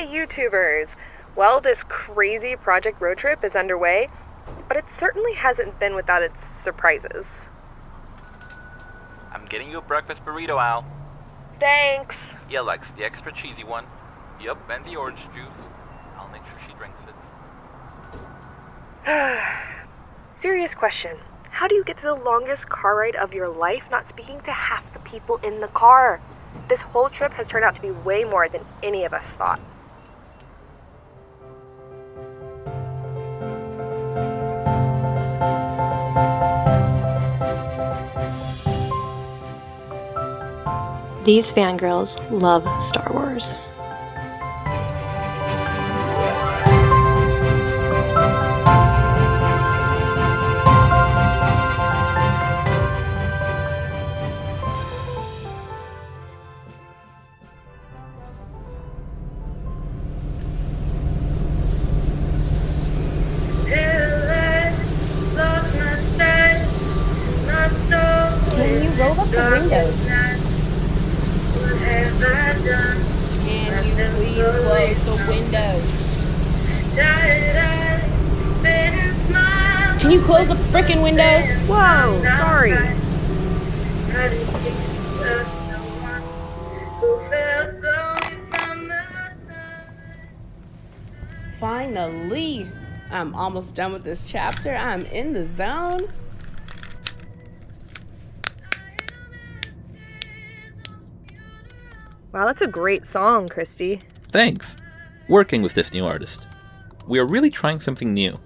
Hi, YouTubers! Well, this crazy Project Road Trip is underway, but it certainly hasn't been without its surprises. I'm getting you a breakfast burrito, Al. Thanks! Yeah, Lex, the extra cheesy one. Yep, and the orange juice. I'll make sure she drinks it. Serious question. How do you get to the longest car ride of your life not speaking to half the people in the car? This whole trip has turned out to be way more than any of us thought. These fangirls love Star Wars. Close the frickin' windows? Whoa, sorry. Finally, I'm almost done with this chapter. I'm in the zone. Wow, that's a great song, Christy. Thanks. Working with this new artist. We are really trying something new.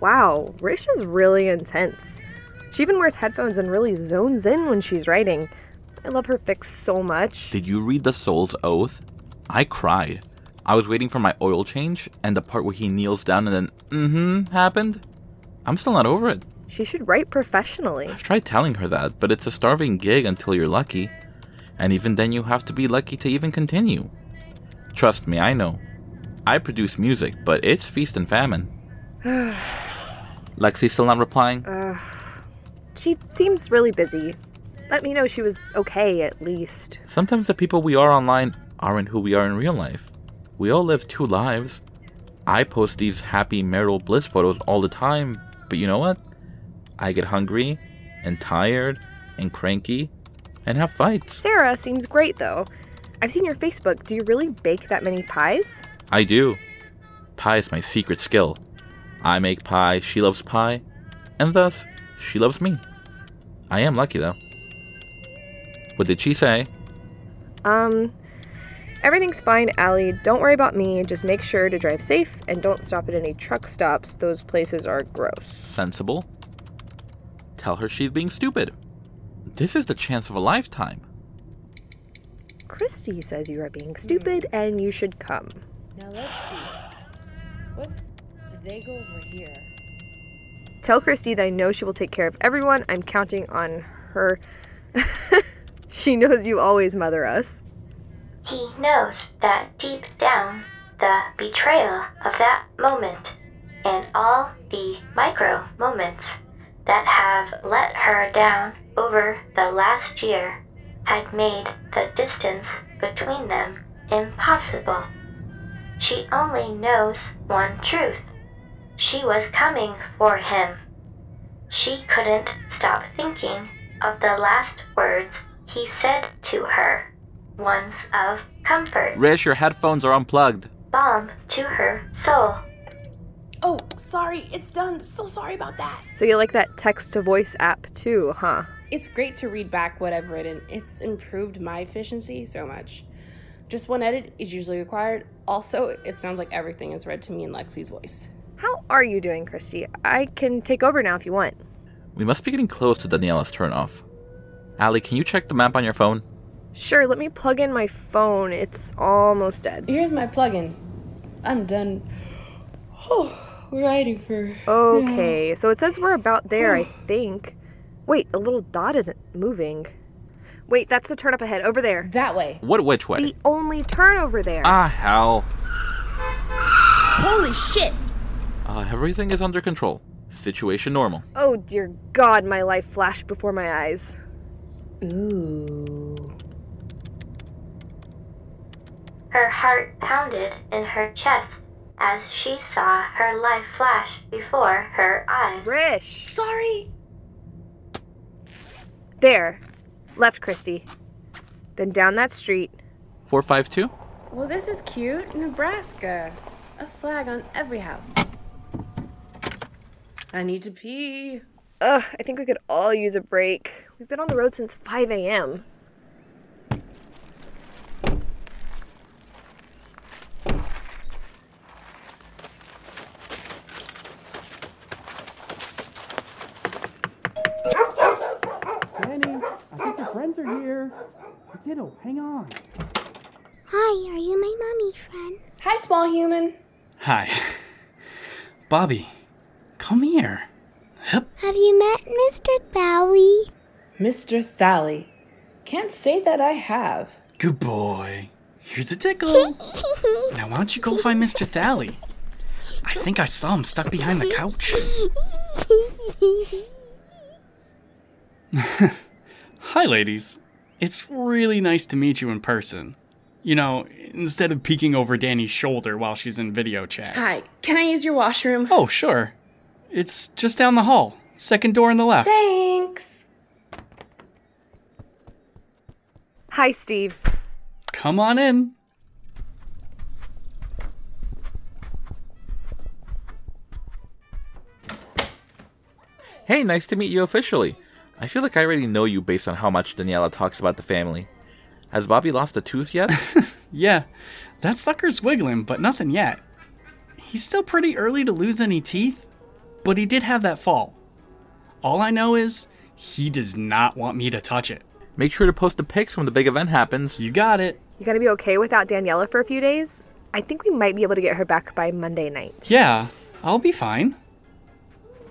Wow, Rish is really intense. She even wears headphones and really zones in when she's writing. I love her fics so much. Did you read The Soul's Oath? I cried. I was waiting for my oil change, and the part where he kneels down and then, mm hmm, happened. I'm still not over it. She should write professionally. I've tried telling her that, but it's a starving gig until you're lucky. And even then, you have to be lucky to even continue. Trust me, I know. I produce music, but it's feast and famine. Lexi still not replying? Uh, she seems really busy. Let me know she was okay at least. Sometimes the people we are online aren't who we are in real life. We all live two lives. I post these happy marital bliss photos all the time, but you know what? I get hungry and tired and cranky and have fights. Sarah seems great though. I've seen your Facebook. Do you really bake that many pies? I do. Pie is my secret skill. I make pie, she loves pie, and thus, she loves me. I am lucky though. What did she say? Um, everything's fine, Allie. Don't worry about me. Just make sure to drive safe and don't stop at any truck stops. Those places are gross. Sensible. Tell her she's being stupid. This is the chance of a lifetime. Christy says you are being stupid and you should come. Now let's see. What if they go over here? Tell Christy that I know she will take care of everyone. I'm counting on her. she knows you always mother us. He knows that deep down, the betrayal of that moment and all the micro moments that have let her down over the last year had made the distance between them impossible. She only knows one truth. She was coming for him. She couldn't stop thinking of the last words he said to her, ones of comfort, Rish, your headphones are unplugged. balm to her soul. Oh, sorry, it's done. So sorry about that. So you like that text to voice app too, huh? It's great to read back what I've written. It's improved my efficiency so much. Just one edit is usually required. Also, it sounds like everything is read to me in Lexi's voice. How are you doing, Christy? I can take over now if you want. We must be getting close to Daniela's turnoff. Allie, can you check the map on your phone? Sure, let me plug in my phone. It's almost dead. Here's my plug-in. I'm done. Oh, writing for. Okay, so it says we're about there, I think. Wait, the little dot isn't moving. Wait, that's the turn up ahead, over there. That way. What which way? The only turn over there. Ah, hell. Holy shit! Uh, everything is under control. Situation normal. Oh dear God, my life flashed before my eyes. Ooh. Her heart pounded in her chest as she saw her life flash before her eyes. Rish! Sorry. There. Left, Christy. Then down that street. 452? Well, this is cute. Nebraska. A flag on every house. I need to pee. Ugh, I think we could all use a break. We've been on the road since 5 a.m. Danny, I think your friends are here. Kiddo, hang on. Hi, are you my mommy friend? Hi, small human. Hi. Bobby, come here. Hup. Have you met Mr. Bowie? Mr. Thally. Can't say that I have. Good boy. Here's a tickle. now, why don't you go find Mr. Thally? I think I saw him stuck behind the couch. Hi, ladies. It's really nice to meet you in person. You know, instead of peeking over Danny's shoulder while she's in video chat. Hi, can I use your washroom? Oh, sure. It's just down the hall. Second door on the left. Thanks. Hi, Steve. Come on in. Hey, nice to meet you officially. I feel like I already know you based on how much Daniela talks about the family. Has Bobby lost a tooth yet? Yeah, that sucker's wiggling, but nothing yet. He's still pretty early to lose any teeth, but he did have that fall. All I know is he does not want me to touch it. Make sure to post the pics when the big event happens. You got it. You gonna be okay without Daniela for a few days? I think we might be able to get her back by Monday night. Yeah, I'll be fine.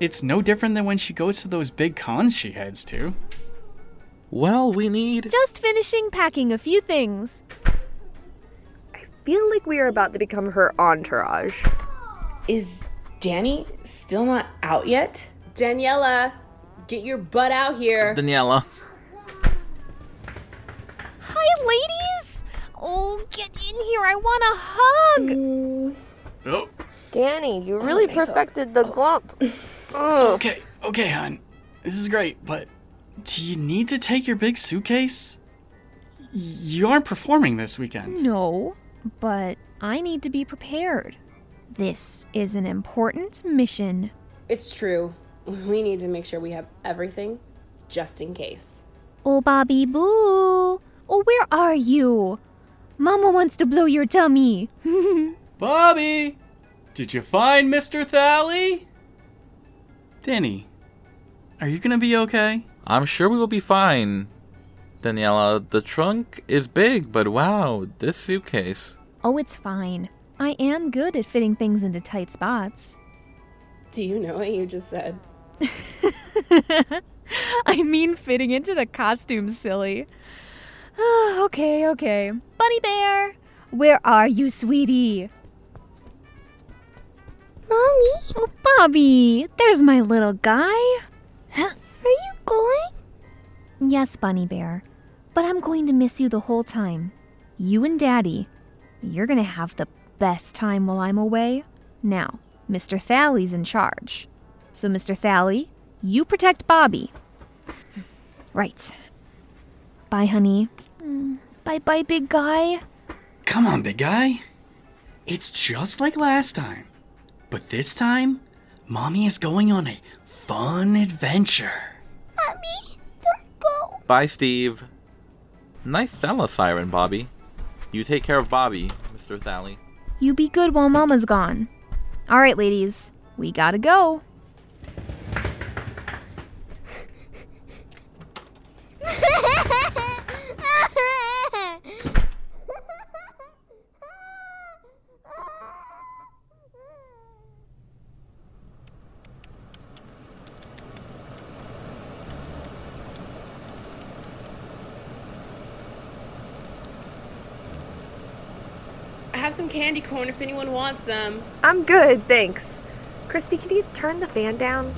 It's no different than when she goes to those big cons she heads to. Well, we need. Just finishing packing a few things. I feel like we are about to become her entourage. Is Danny still not out yet? Daniela, get your butt out here. Daniela. Hi, ladies! Oh, get in here. I want a hug. Mm. Oh, Danny, you oh, really perfected the glomp. Oh. Ugh. okay, okay, hon. This is great, but do you need to take your big suitcase? You aren't performing this weekend. No, but I need to be prepared. This is an important mission. It's true. We need to make sure we have everything just in case. Oh, Bobby Boo! Oh, where are you? Mama wants to blow your tummy. Bobby! Did you find Mr. Thally? Denny, are you gonna be okay? I'm sure we will be fine. Daniela, the trunk is big, but wow, this suitcase. oh, it's fine. I am good at fitting things into tight spots. Do you know what you just said? I mean, fitting into the costume, silly. Okay, okay. Bunny Bear, where are you, sweetie? Mommy, Oh, Bobby, there's my little guy. are you going? Yes, Bunny Bear, but I'm going to miss you the whole time. You and Daddy, you're going to have the best time while I'm away. Now, Mr. Thally's in charge. So, Mr. Thally, you protect Bobby. Right. Bye, honey. Bye bye, big guy. Come on, big guy. It's just like last time. But this time, Mommy is going on a fun adventure. Mommy, don't go. Bye, Steve. Nice fella, Siren Bobby. You take care of Bobby, Mr. Thally. You be good while Mama's gone. All right, ladies, we gotta go. I have some candy corn if anyone wants some. I'm good, thanks. Christy, can you turn the fan down?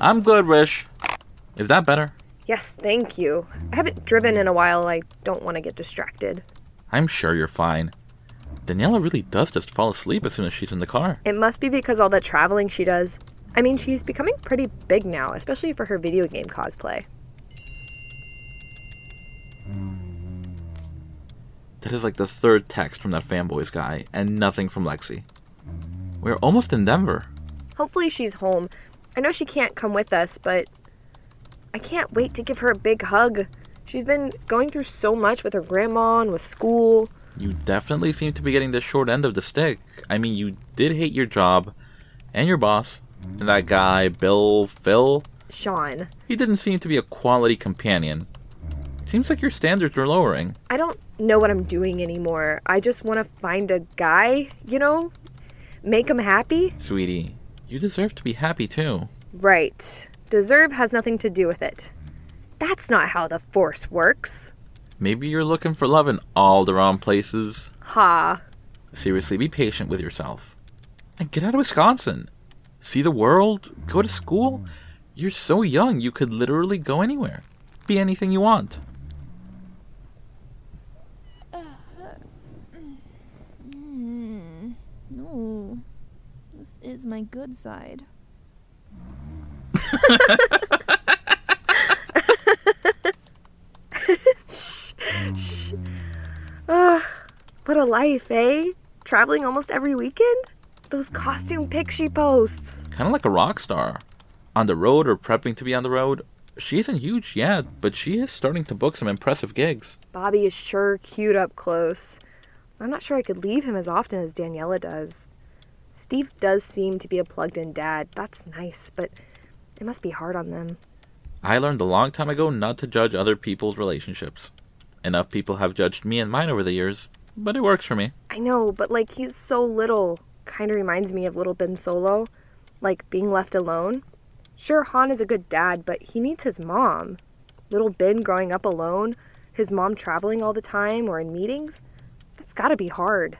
I'm good, Rish. Is that better? Yes, thank you. I haven't driven in a while. I don't want to get distracted. I'm sure you're fine. Daniela really does just fall asleep as soon as she's in the car. It must be because all the traveling she does. I mean, she's becoming pretty big now, especially for her video game cosplay. That is like the third text from that fanboys guy, and nothing from Lexi. We're almost in Denver. Hopefully, she's home. I know she can't come with us, but I can't wait to give her a big hug. She's been going through so much with her grandma and with school. You definitely seem to be getting the short end of the stick. I mean, you did hate your job and your boss, and that guy, Bill Phil. Sean, He didn't seem to be a quality companion. Seems like your standards are lowering. I don't know what I'm doing anymore. I just want to find a guy, you know? Make him happy? Sweetie, you deserve to be happy too. Right. Deserve has nothing to do with it. That's not how the Force works. Maybe you're looking for love in all the wrong places. Ha. Seriously, be patient with yourself. And get out of Wisconsin. See the world, go to school. You're so young, you could literally go anywhere. Be anything you want. No. This is my good side. Ugh, what a life, eh? Traveling almost every weekend? Those costume pics she posts. Kind of like a rock star. On the road or prepping to be on the road. She isn't huge yet, but she is starting to book some impressive gigs. Bobby is sure cute up close. I'm not sure I could leave him as often as Daniela does. Steve does seem to be a plugged in dad. That's nice, but it must be hard on them. I learned a long time ago not to judge other people's relationships. Enough people have judged me and mine over the years, but it works for me. I know, but like he's so little. Kind of reminds me of little Ben Solo. Like being left alone. Sure, Han is a good dad, but he needs his mom. Little Ben growing up alone, his mom traveling all the time or in meetings. That's gotta be hard.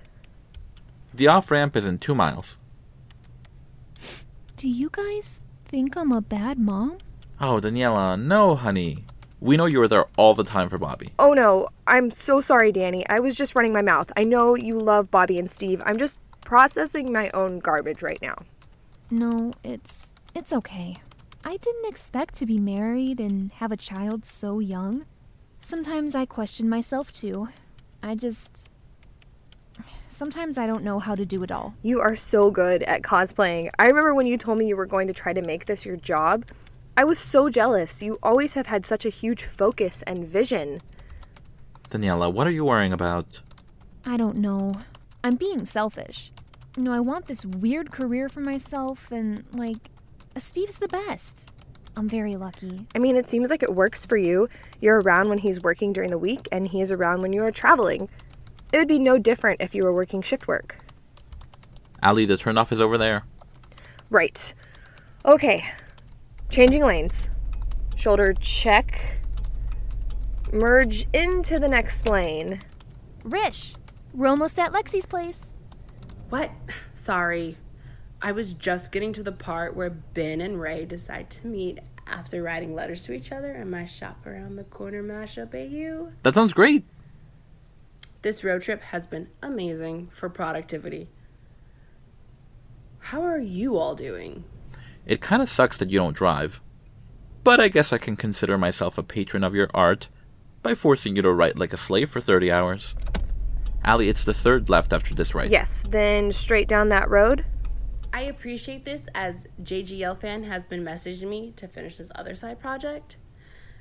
The off ramp is in two miles. Do you guys think I'm a bad mom? Oh, Daniela, no, honey. We know you were there all the time for Bobby. Oh no, I'm so sorry, Danny. I was just running my mouth. I know you love Bobby and Steve. I'm just processing my own garbage right now. No, it's it's okay. I didn't expect to be married and have a child so young. Sometimes I question myself too. I just sometimes I don't know how to do it all. You are so good at cosplaying. I remember when you told me you were going to try to make this your job. I was so jealous. You always have had such a huge focus and vision. Daniela, what are you worrying about? I don't know. I'm being selfish. You know, I want this weird career for myself and like Steve's the best. I'm very lucky. I mean, it seems like it works for you. You're around when he's working during the week, and he is around when you are traveling. It would be no different if you were working shift work. Allie, the turnoff is over there. Right. Okay. Changing lanes. Shoulder check. Merge into the next lane. Rish, we're almost at Lexi's place. What? Sorry. I was just getting to the part where Ben and Rey decide to meet after writing letters to each other and my shop around the corner mashup AU. That sounds great. This road trip has been amazing for productivity. How are you all doing? It kind of sucks that you don't drive. But I guess I can consider myself a patron of your art by forcing you to write like a slave for 30 hours. Allie, it's the third left after this right. Yes, then straight down that road. I appreciate this as JGL fan has been messaging me to finish this other side project.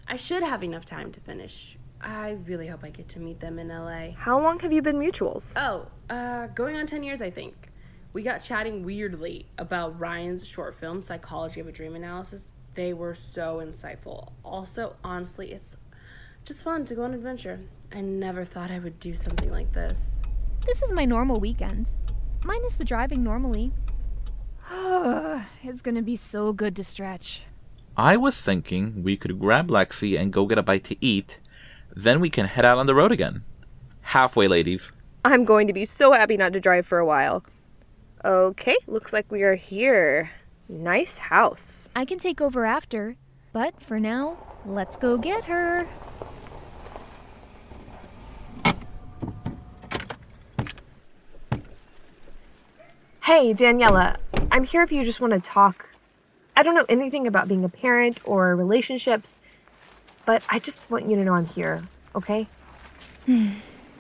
I should have enough time to finish. I really hope I get to meet them in LA. How long have you been mutuals? Oh, uh, going on 10 years, I think. We got chatting weirdly about Rian's short film, Psychology of a Dream Analysis. They were so insightful. Also, honestly, it's just fun to go on adventure. I never thought I would do something like this. This is my normal weekend. Minus the driving normally. it's gonna be so good to stretch. I was thinking we could grab Lexi and go get a bite to eat. Then we can head out on the road again. Halfway, ladies. I'm going to be so happy not to drive for a while. Okay, looks like we are here. Nice house. I can take over after, but for now, let's go get her. Hey, Daniela, I'm here if you just want to talk. I don't know anything about being a parent or relationships, but I just want you to know I'm here, okay? Hmm.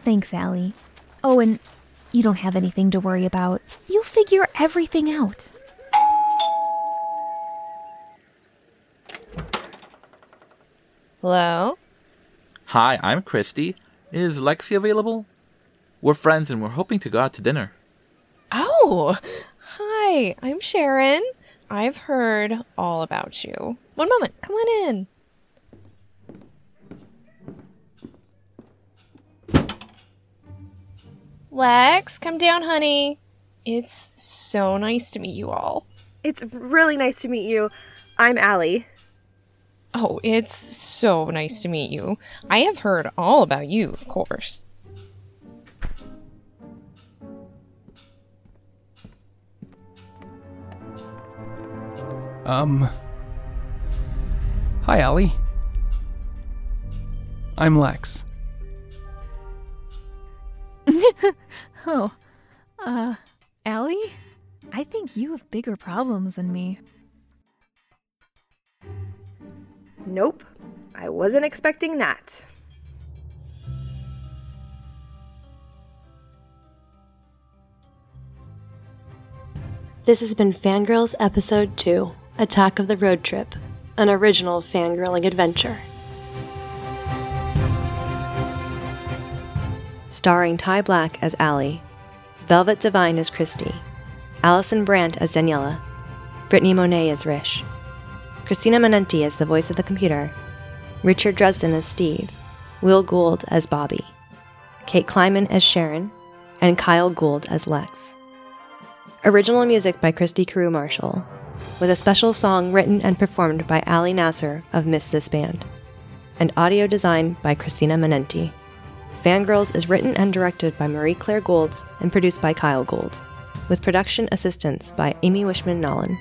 Thanks, Allie. Oh, and you don't have anything to worry about. You'll figure everything out. Hello? Hi, I'm Christy. Is Lexi available? We're friends and we're hoping to go out to dinner. Oh, hi, I'm Sharon. I've heard all about you. One moment, come on in. Lex, come down, honey. It's so nice to meet you all. It's really nice to meet you. I'm Allie. Oh, it's so nice to meet you. I have heard all about you, of course. Um. Hi, Allie. I'm Lex. Oh, uh, Allie? I think you have bigger problems than me. Nope, I wasn't expecting that. This has been Fangirls Episode 2 Attack of the Road Trip, an original fangirling adventure. Starring Ty Black as Allie, Velvet Divine as Christy, Allison Brandt as Daniela, Brittany Monet as Rish, Christina Manenti as the voice of the computer, Richard Dresden as Steve, Will Gould as Bobby, Kate Kleiman as Sharon, and Kyle Gould as Lex. Original music by Christy Carew Marshall, with a special song written and performed by Ali Nasser of Miss This Band, and audio design by Christina Manenti. Fangirls is written and directed by Marie Claire Gould and produced by Kyle Gould, with production assistance by Amy Wishman Nolan.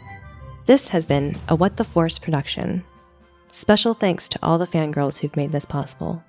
This has been a What the Force production. Special thanks to all the fangirls who've made this possible.